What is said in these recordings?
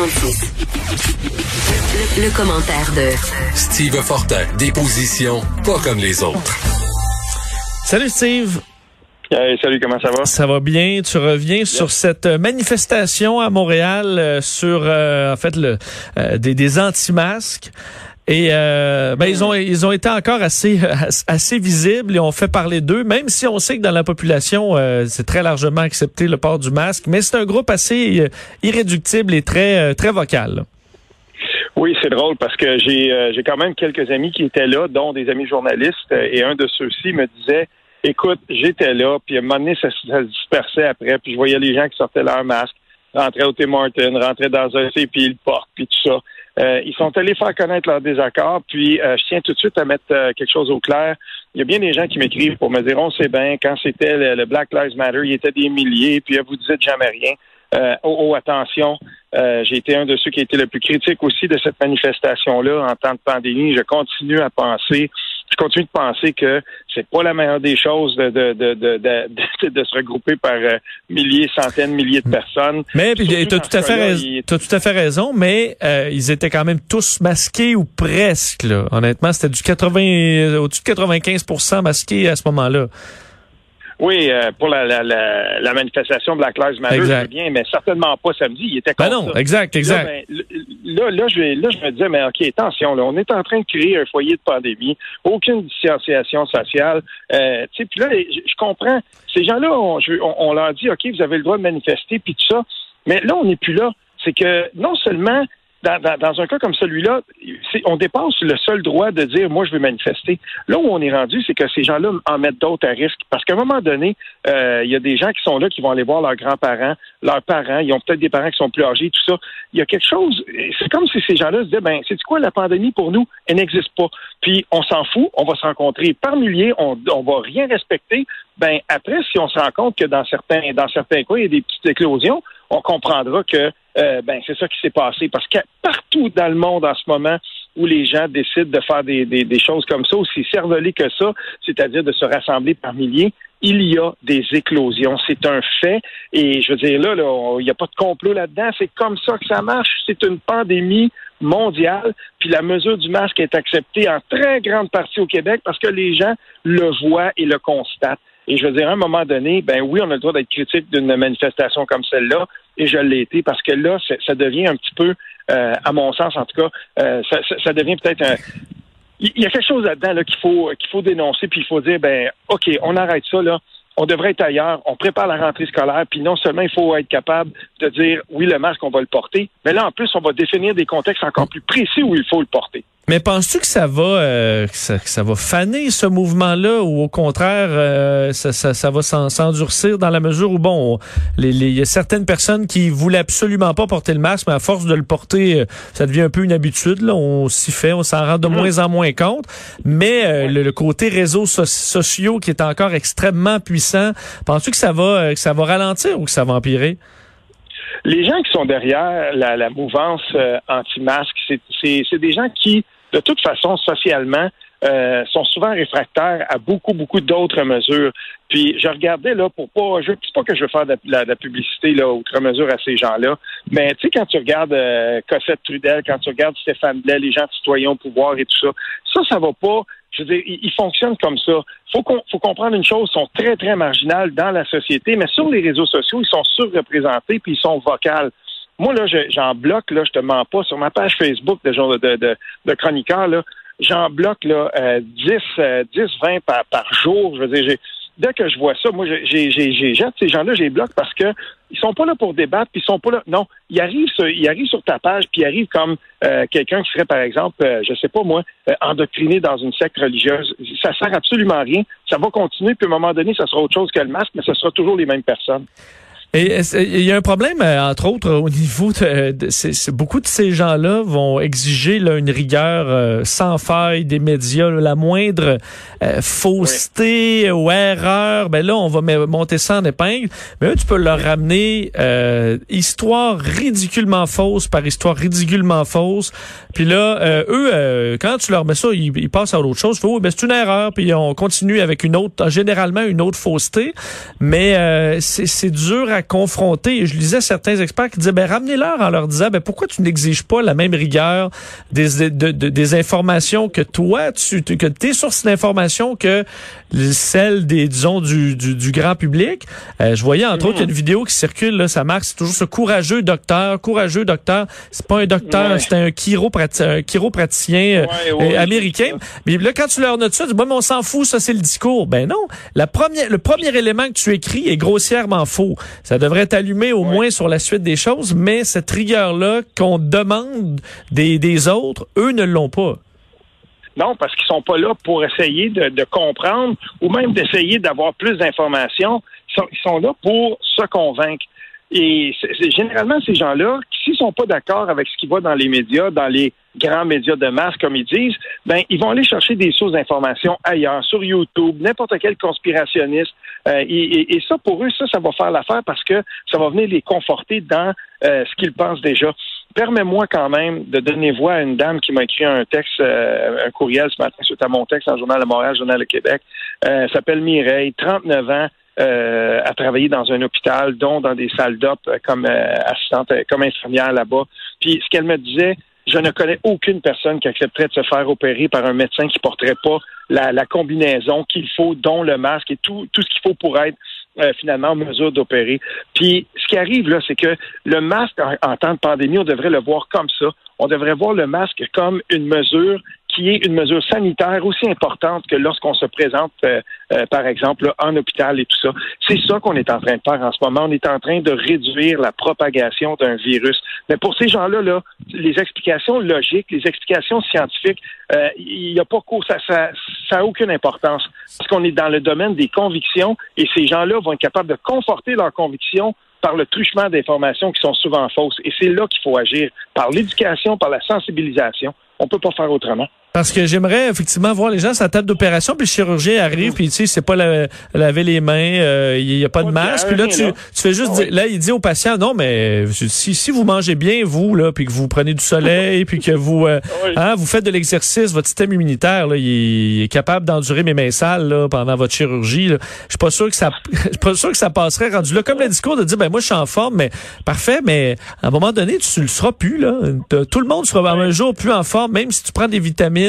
46. Le, le commentaire de Steve Fortin, des positions pas comme les autres. Salut Steve. Hey, salut, comment ça va? Ça va bien? Tu reviens sur cette euh, manifestation à Montréal euh, sur, euh, en fait, le, euh, des, des anti-masques. Et euh, ben, ils ont ils ont été encore assez assez visibles et on fait parler d'eux, même si on sait que dans la population euh, c'est très largement accepté le port du masque, mais c'est un groupe assez euh, irréductible et très très vocal. Oui, c'est drôle parce que j'ai j'ai quand même quelques amis qui étaient là, dont des amis journalistes, et un de ceux-ci me disait Écoute, j'étais là, puis à un moment donné, ça, se dispersait après, puis je voyais les gens qui sortaient leur masque, rentraient au Tim Martin, rentraient dans un CP, le porte, puis tout ça. Euh, ils sont allés faire connaître leur désaccord, puis euh, je tiens tout de suite à mettre euh, quelque chose au clair. Il y a bien des gens qui m'écrivent pour me dire, on sait bien, quand c'était le, Black Lives Matter, il y était des milliers, puis vous dites jamais rien. oh, oh, attention, j'ai été un de ceux qui a été le plus critique aussi de cette manifestation-là en temps de pandémie. Je continue à penser je continue de penser que c'est pas la meilleure des choses de, de, de, de, de, de se regrouper par euh, milliers, centaines, milliers de personnes. Mais tu as tout à fait raison. Il... tout à fait raison, mais euh, ils étaient quand même tous masqués ou presque. Là. Honnêtement, c'était du 80 au-dessus de 95% masqués à ce moment-là. Oui, euh, pour la, la, la, la, manifestation Black Lives Matter, c'est bien, mais certainement pas samedi. Il était ben non, ça. exact, exact. Là, ben, là, là, je, là, je me disais, mais OK, attention, là, on est en train de créer un foyer de pandémie, aucune distanciation sociale. Euh, puis là, je, je, comprends. Ces gens-là, on, on, on leur dit, OK, vous avez le droit de manifester, puis tout ça. Mais là, on n'est plus là. C'est que non seulement dans, dans, dans, un cas comme celui-là, on dépasse le seul droit de dire moi je veux manifester. Là où on est rendu, c'est que ces gens-là en mettent d'autres à risque. Parce qu'à un moment donné, euh, il y a des gens qui sont là qui vont aller voir leurs grands-parents, leurs parents, ils ont peut-être des parents qui sont plus âgés, tout ça. Il y a quelque chose, c'est comme si ces gens-là se disaient, ben, c'est quoi la pandémie pour nous? Elle n'existe pas. Puis on s'en fout, on va se rencontrer par milliers, on, on va rien respecter. Ben après, si on se rend compte que dans certains, dans certains cas, il y a des petites éclosions, on comprendra que euh, ben c'est ça qui s'est passé. Parce que partout dans le monde en ce moment où les gens décident de faire des, des, des choses comme ça, aussi cervelés que ça, c'est-à-dire de se rassembler par milliers, il y a des éclosions. C'est un fait. Et je veux dire, là, là il n'y a pas de complot là-dedans. C'est comme ça que ça marche. C'est une pandémie mondiale. Puis la mesure du masque est acceptée en très grande partie au Québec parce que les gens le voient et le constatent. Et je veux dire, à un moment donné, ben oui, on a le droit d'être critique d'une manifestation comme celle-là, et je l'ai été parce que là, ça devient un petit peu, euh, à mon sens en tout cas, euh, ça, devient peut-être un. Il y a quelque chose là-dedans là, qu'il faut qu'il faut dénoncer, puis il faut dire, ben, OK, on arrête ça, là. On devrait être ailleurs, on prépare la rentrée scolaire, puis non seulement il faut être capable de dire oui, le masque, on va le porter, mais là, en plus, on va définir des contextes encore plus précis où il faut le porter. Mais penses-tu que ça va euh, que ça, que ça, va faner ce mouvement-là ou au contraire euh, ça, ça, ça, va s'endurcir dans la mesure où bon il y a certaines personnes qui voulaient absolument pas porter le masque mais à force de le porter euh, ça devient un peu une habitude là. On s'y fait on s'en rend de mmh. moins en moins compte. Mais euh, le, le, côté réseaux so sociaux qui est encore extrêmement puissant penses-tu que ça va que ça va ralentir ou que ça va empirer? Les gens qui sont derrière la, la mouvance euh, anti-masque, c'est des gens qui, de toute façon, socialement, euh, sont souvent réfractaires à beaucoup, beaucoup d'autres mesures. Puis je regardais là pour pas, je dis pas que je veux faire de la, de la publicité là outre mesure à ces gens-là, mais tu sais quand tu regardes euh, Cossette Trudel, quand tu regardes Stéphane Blais, les gens citoyens au pouvoir et tout ça, ça ça va pas. Je veux dire, ils, ils fonctionnent comme ça. Faut qu'on faut comprendre une chose, ils sont très très marginales dans la société, mais sur les réseaux sociaux, ils sont surreprésentés puis ils sont vocales. Moi là, j'en bloque là, je te mens pas sur ma page Facebook de de de, de, chroniqueur là j'en bloque là, euh, 10, euh, 10, 20 par, par jour. Je veux dire, dès que je vois ça, moi, j'ai, j'ai, jette ces gens-là, j'ai bloque parce que ils sont pas là pour débattre, puis ils sont pas là. Non, ils arrivent, sur, ils arrivent sur ta page, puis ils arrivent comme euh, quelqu'un qui serait, par exemple, euh, je sais pas moi, euh, endoctriné dans une secte religieuse. Ça sert absolument à rien. Ça va continuer, puis à un moment donné, ça sera autre chose que le masque, mais ce sera toujours les mêmes personnes. Et il y a un problème, euh, entre autres, au niveau de, de c'est, beaucoup de ces gens-là vont exiger là, une rigueur euh, sans faille des médias, là, la moindre euh, fausseté oui. ou erreur, ben là on va monter ça en épingle. Mais eux, tu peux leur ramener euh, histoire ridiculement fausse par histoire ridiculement fausse. Puis là, eux, quand tu leur mets ça, ils, ils passent à autre chose. Faut, ben c'est une erreur. Puis on continue avec une autre, généralement une autre fausseté. Mais c'est, c'est dur à à confronter. Je lisais certains experts qui disaient, ben, ramenez-leur en leur disant, ben, pourquoi tu n'exiges pas la même rigueur des, des informations que toi, tu, que tes sources d'informations que celles des, disons, du, du, grand public? Euh, je voyais, entre autres, il y a une vidéo qui circule, là, ça marque, c'est toujours ce courageux docteur, courageux docteur. C'est pas un docteur, c'est un, chiropraticien, un chiropraticien euh, américain. Mais là, quand tu leur notes ça, tu dis, bon, mais on s'en fout, ça, c'est le discours. Ben non. La première, le premier élément que tu écris est grossièrement faux. Ça devrait t'allumer au moins sur la suite des choses, mais cette rigueur-là qu'on demande des, des autres, eux ne l'ont pas. Non, parce qu'ils sont pas là pour essayer de, comprendre ou même d'essayer d'avoir plus d'informations. Ils sont, là pour se convaincre. Et généralement ces gens-là, s'ils sont pas d'accord avec ce qui va dans les médias, dans les grands médias de masse, comme ils disent, ben ils vont aller chercher des sources d'informations ailleurs, sur YouTube, n'importe quel conspirationniste. Euh, et, ça, pour eux, ça, ça va faire l'affaire parce que ça va venir les conforter dans euh, ce qu'ils pensent déjà. Permets-moi quand même de donner voix à une dame qui m'a écrit un texte, euh, un courriel ce matin suite à mon texte dans Journal de Montréal, Journal de Québec. Elle s'appelle Mireille, 39 ans, euh, à travailler dans un hôpital, dont dans des salles d'op comme assistante, comme infirmière là-bas. Puis ce qu'elle me disait, je ne connais aucune personne qui accepterait de se faire opérer par un médecin qui porterait pas la, la combinaison qu'il faut, dont le masque et tout, tout ce qu'il faut pour être euh, finalement en mesure d'opérer. Puis ce qui arrive là, c'est que le masque en, temps de pandémie, on devrait le voir comme ça. On devrait voir le masque comme une mesure qui est une mesure sanitaire aussi importante que lorsqu'on se présente, euh, euh, par exemple, en hôpital et tout ça. C'est ça qu'on est en train de faire en ce moment. On est en train de réduire la propagation d'un virus. Mais pour ces gens-là, là, les explications logiques, les explications scientifiques, euh, il n'y a pas ça, ça, ça a aucune importance parce qu'on est dans le domaine des convictions et ces gens-là vont être capables de conforter leurs convictions par le truchement d'informations qui sont souvent fausses. Et c'est là qu'il faut agir, par l'éducation, par la sensibilisation. On ne peut pas faire autrement. Parce que j'aimerais effectivement voir les gens sur la table d'opération, puis le chirurgien arrive, puis tu sais, c'est pas laver les mains, euh, il n'y a pas de masque. Puis là, tu, tu fais juste, ah là, il dit au patient, non, mais si, si vous mangez bien, vous, là, puis que vous prenez du soleil, puis que vous, euh, hein, vous faites de l'exercice, votre système immunitaire, là, il, est capable d'endurer mes mains sales là, pendant votre chirurgie. Je suis pas sûr que ça, je suis pas sûr que ça passerait rendu là. Comme le discours de dire, ben moi, je suis en forme, mais parfait, mais à un moment donné, tu le seras plus là. Tout le monde sera un jour plus en forme, même si tu prends des vitamines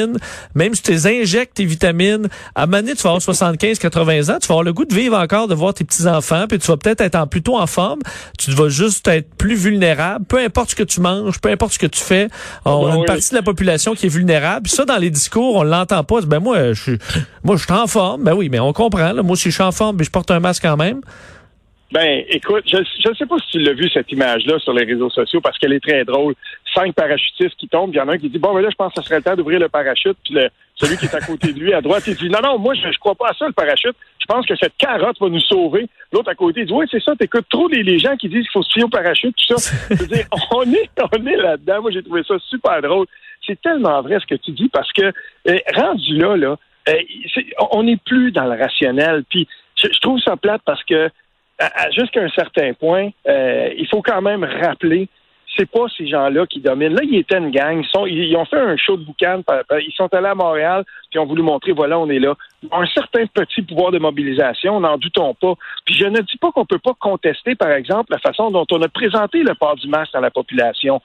même si tu injectes tes vitamines, à donné, tu vas avoir 75, 80 ans, tu vas avoir le goût de vivre encore, de voir tes petits-enfants, puis tu vas peut-être être en, plutôt en forme. Tu vas juste être plus vulnérable, peu importe ce que tu manges, peu importe ce que tu fais. On a une partie de la population qui est vulnérable. ça, dans les discours, on l'entend pas. Ben moi, je suis, moi, je suis en forme. Ben oui, mais on comprend. Là. Moi, si je suis en forme, mais je porte un masque quand même. Ben, écoute, je ne sais pas si tu l'as vu, cette image-là, sur les réseaux sociaux, parce qu'elle est très drôle. Cinq parachutistes qui tombent, il y en a un qui dit, bon, ben là, je pense que ce serait le temps d'ouvrir le parachute, puis celui qui est à côté de lui, à droite, il dit, non, non, moi, je, je crois pas à ça, le parachute. Je pense que cette carotte va nous sauver. L'autre à côté, il dit, oui, c'est ça, t'écoutes trop les, gens qui disent qu'il faut se fier au parachute, tout ça. Je veux on est, on est là-dedans. Moi, j'ai trouvé ça super drôle. C'est tellement vrai ce que tu dis, parce que, euh, rendu là, là, euh, on n'est plus dans le rationnel. Puis, je, je trouve ça plate parce que jusqu'à un certain point, euh, il faut quand même rappeler c'est pas ces gens-là qui dominent. Là, ils étaient une gang. Ils, sont, ils ont fait un show de boucan. Ils sont allés à Montréal, puis ont voulu montrer, voilà, on est là. Un certain petit pouvoir de mobilisation, n'en doutons pas. Puis je ne dis pas qu'on peut pas contester, par exemple, la façon dont on a présenté le port du masque à la population.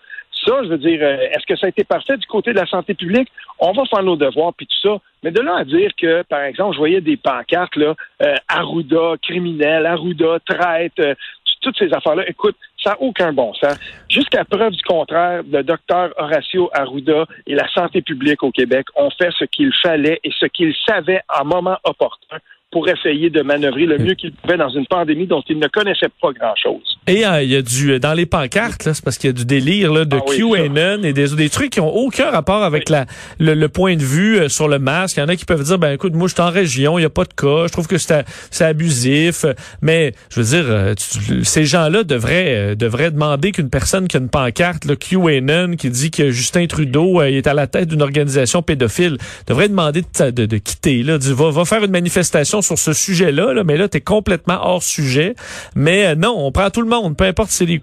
Ça, je veux dire, euh, est-ce que ça a été parfait du côté de la santé publique? On va faire nos devoirs, puis tout ça. Mais de là à dire que, par exemple, je voyais des pancartes, là, euh, Arruda, criminel, Arruda, traite, euh, toutes ces affaires-là, écoute, ça n'a aucun bon sens. Jusqu'à preuve du contraire, le docteur Horacio Arruda et la santé publique au Québec ont fait ce qu'il fallait et ce qu'ils savaient en moment opportun pour essayer de manœuvrer le mieux qu'il pouvait dans une pandémie dont il ne connaissait pas grand-chose. Et euh, il y a du euh, dans les pancartes, c'est parce qu'il y a du délire là, de ah QAnon et des, des trucs qui ont aucun rapport avec la le, point de vue euh, sur le masque. Il y en a qui peuvent dire ben écoute, moi je suis en région, il y a pas de cas, je trouve que c'est c'est abusif, mais je veux dire ces gens-là devraient devraient demander qu'une personne qui a une pancarte le QAnon qui dit que Justin Trudeau est à la tête d'une organisation pédophile devrait demander de, de, de quitter là, du, va, va faire une manifestation sur ce sujet-là, mais là, tu es complètement hors sujet. Mais euh, non, on prend tout le monde, peu importe si c'est les,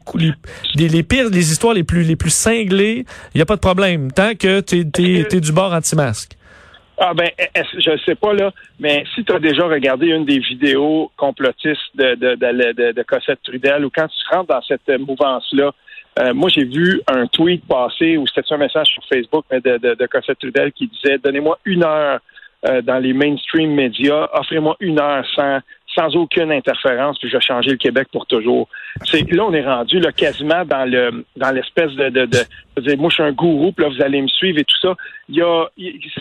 les, les, pires, les histoires les plus, les plus cinglées, il n'y a pas de problème, tant que tu es, du bord anti-masque. Ah ben, je ne sais pas là, mais si tu as déjà regardé une des vidéos complotistes de, de, de, de, Cossette Trudel ou quand tu rentres dans cette mouvance-là, euh, moi j'ai vu un tweet passer ou c'était un message sur Facebook mais de, de, de Cossette Trudel qui disait Donnez-moi une heure euh, dans les mainstream médias, offrez-moi une heure sans sans aucune interférence, puis je vais changer le Québec pour toujours. C'est là on est rendu là quasiment dans le dans l'espèce de, de, de, moi je suis un gourou, puis là vous allez me suivre et tout ça. Il y a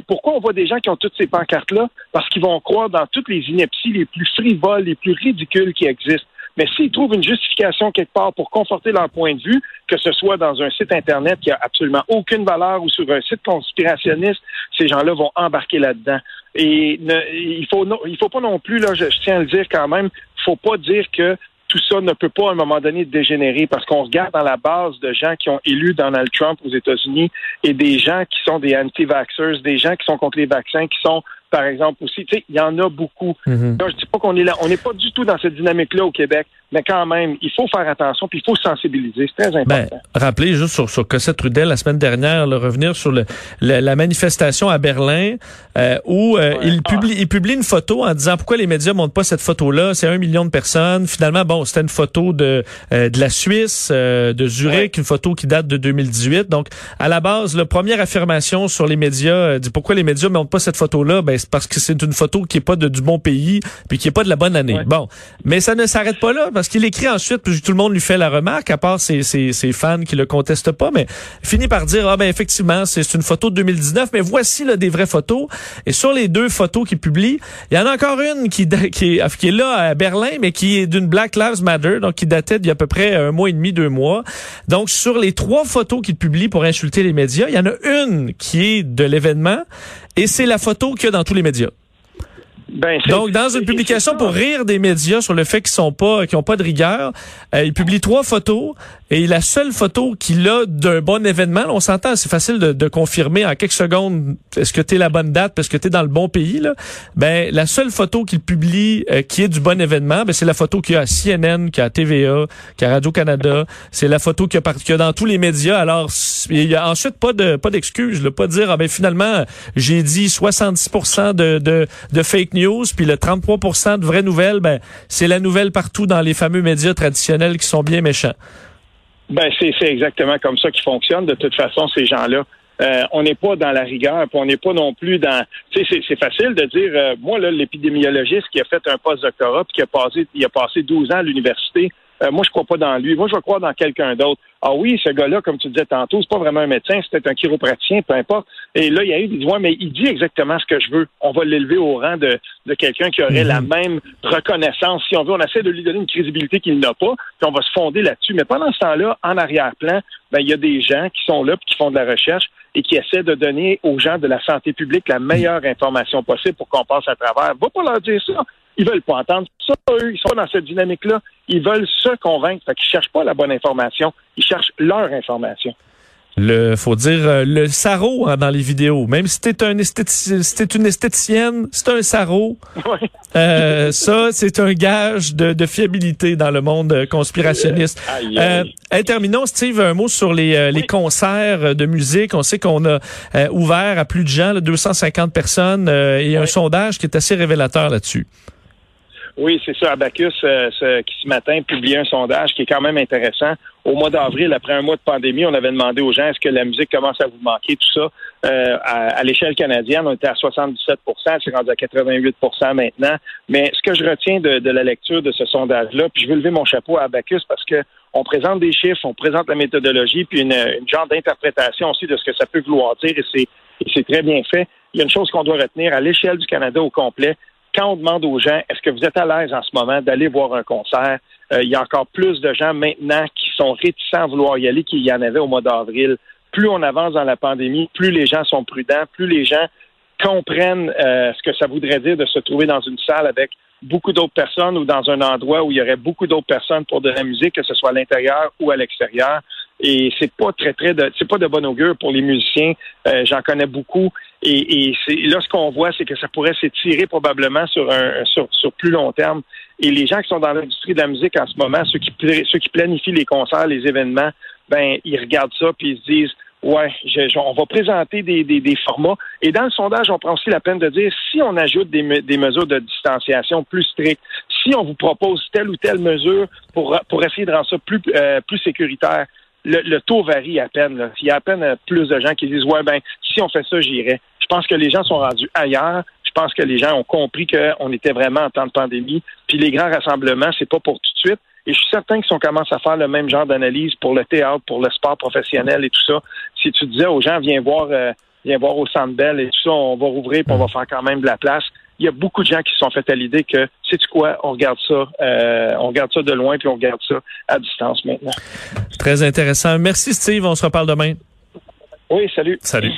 pourquoi on voit des gens qui ont toutes ces pancartes là parce qu'ils vont croire dans toutes les inepties les plus frivoles, les plus ridicules qui existent. Mais s'ils trouvent une justification quelque part pour conforter leur point de vue, que ce soit dans un site Internet qui a absolument aucune valeur ou sur un site conspirationniste, ces gens-là vont embarquer là-dedans. Et il faut il faut pas non plus, là, je, tiens à le dire quand même, faut pas dire que tout ça ne peut pas à un moment donné dégénérer parce qu'on regarde dans la base de gens qui ont élu Donald Trump aux États-Unis et des gens qui sont des anti-vaxxers, des gens qui sont contre les vaccins, qui sont par exemple aussi. Tu sais, il y en a beaucoup. Mm je dis pas qu'on est là. On n'est pas du tout dans cette dynamique-là au Québec, mais quand même, il faut faire attention puis il faut sensibiliser. C'est très ben, important. Ben, rappelez juste sur, sur Cossette Trudel la semaine dernière, le revenir sur le, la manifestation à Berlin euh, où euh, il, publie, il publie une photo en disant pourquoi les médias montrent pas cette photo-là. C'est un million de personnes. Finalement, bon, c'était une photo de euh, de la Suisse, de Zurich, une photo qui date de 2018. Donc, à la base, la première affirmation sur les médias dit pourquoi les médias montrent pas cette photo-là. Ben, parce que c'est une photo qui est pas de, du bon pays puis qui est pas de la bonne année. Bon, mais ça ne s'arrête pas là parce qu'il écrit ensuite puis tout le monde lui fait la remarque à part ses, ses, ses fans qui le contestent pas mais finit par dire ah ben effectivement c'est une photo de 2019 mais voici là des vraies photos et sur les deux photos qu'il publie, il y en a encore une qui qui est, qui est là à Berlin mais qui est d'une Black Lives Matter donc qui datait d'il y a à peu près un mois et demi deux mois. Donc sur les trois photos qu'il publie pour insulter les médias, il y en a une qui est de l'événement et c'est la photo qu'il y a dans tous les médias. Ben, Donc, dans une publication pour rire des médias sur le fait qu'ils sont pas, qu'ils ont pas de rigueur, euh, il publie trois photos et la seule photo qu'il a d'un bon événement, on s'entend, c'est facile de, de, confirmer en quelques secondes est-ce que tu es la bonne date parce que tu es dans le bon pays là. Ben la seule photo qu'il publie euh, qui est du bon événement, ben c'est la photo qu'il y a à CNN, qu'il y a à TVA, qu'il y a Radio Canada, c'est la photo qu'il y, a dans tous les médias. Alors il y a ensuite pas de pas d'excuses, pas de dire ah ben finalement j'ai dit 70% de, de de fake news puis le 33% de vraies nouvelles, ben c'est la nouvelle partout dans les fameux médias traditionnels qui sont bien méchants. Ben, c'est exactement comme ça qu'ils fonctionne. De toute façon, ces gens-là, euh, on n'est pas dans la rigueur, puis on n'est pas non plus dans. Tu sais, c'est facile de dire, euh, moi là, l'épidémiologiste qui a fait un post-doctorat, puis qui a passé, il a passé 12 ans à l'université, euh, moi, je crois pas dans lui. Moi, je vais croire dans quelqu'un d'autre. Ah oui, ce gars-là, comme tu disais tantôt, c'est pas vraiment un médecin, c'est un chiropraticien, peu importe. Et là, il y a eu, il dit, ouais, mais il dit exactement ce que je veux. On va l'élever au rang de, de quelqu'un qui aurait la mhm. même reconnaissance. Si on veut, on essaie de lui donner une crédibilité qu'il n'a pas, puis on va se fonder là-dessus. Mais pendant ce temps-là, en arrière-plan, ben, il y a des gens qui sont là, puis qui font de la recherche et qui essaient de donner aux gens de la santé publique la meilleure information possible pour qu'on passe à travers. Va pas leur dire ça. Ils veulent pas entendre ça, eux. Ils sont dans cette dynamique-là. Ils veulent se convaincre. Fait qu'ils cherchent pas la bonne information. Ils cherchent leur information. Le, faut dire, euh, le sarreau hein, dans les vidéos. Même si t'es un si une esthéticienne, c'est un sarreau. Euh, ça, c'est un gage de, de, fiabilité dans le monde conspirationniste. Euh, terminons, Steve, un mot sur les, euh, les concerts de musique. On sait qu'on a ouvert à plus de gens, là, 250 personnes, et un sondage qui est assez révélateur là-dessus. Oui, c'est ça. Abacus, euh, ce, qui ce matin publiait un sondage qui est quand même intéressant. Au mois d'avril, après un mois de pandémie, on avait demandé aux gens est-ce que la musique commence à vous manquer, tout ça. Euh, à, l'échelle canadienne, on était à 77% c'est rendu à 88% maintenant. Mais ce que je retiens de, la lecture de ce sondage-là, puis je veux lever mon chapeau à Abacus parce que on présente des chiffres, on présente la méthodologie, puis une, une genre d'interprétation aussi de ce que ça peut vouloir dire, et c'est très bien fait. Il y a une chose qu'on doit retenir à l'échelle du Canada au complet, quand on demande aux gens, est-ce que vous êtes à l'aise en ce moment d'aller voir un concert, euh, il y a encore plus de gens maintenant qui sont réticents à vouloir y aller qu'il y en avait au mois d'avril. Plus on avance dans la pandémie, plus les gens sont prudents, plus les gens comprennent euh, ce que ça voudrait dire de se trouver dans une salle avec beaucoup d'autres personnes ou dans un endroit où il y aurait beaucoup d'autres personnes pour de la musique, que ce soit à l'intérieur ou à l'extérieur. Et c'est pas très très c'est pas de bon augure pour les musiciens. Euh, j'en connais beaucoup. Et, et c'est là ce qu'on voit, c'est que ça pourrait s'étirer probablement sur un sur, sur plus long terme. Et les gens qui sont dans l'industrie de la musique en ce moment, ceux qui ceux qui planifient les concerts, les événements, ben ils regardent ça puis ils se disent Ouais, on va présenter des, des, formats. Et dans le sondage, on prend aussi la peine de dire si on ajoute des, des mesures de distanciation plus strictes, si on vous propose telle ou telle mesure pour, pour essayer de rendre ça plus, euh, plus sécuritaire, le, taux varie à peine. Il y a à peine plus de gens qui disent Ouais, ben, si on fait ça, j'irai. Je pense que les gens sont rendus ailleurs. Je pense que les gens ont compris qu'on était vraiment en temps de pandémie. Puis les grands rassemblements, c'est pas pour tout de suite. Et je suis certain que si on commence à faire le même genre d'analyse pour le théâtre, pour le sport professionnel et tout ça, si tu disais aux gens, viens voir, euh, viens voir au Centre Bell et tout ça, on va rouvrir, puis on va faire quand même de la place. Il y a beaucoup de gens qui se sont fait à l'idée que, sais-tu quoi, on regarde ça, euh, on regarde ça de loin, puis on regarde ça à distance maintenant. Très intéressant. Merci Steve, on se reparle demain. Oui, salut. Salut.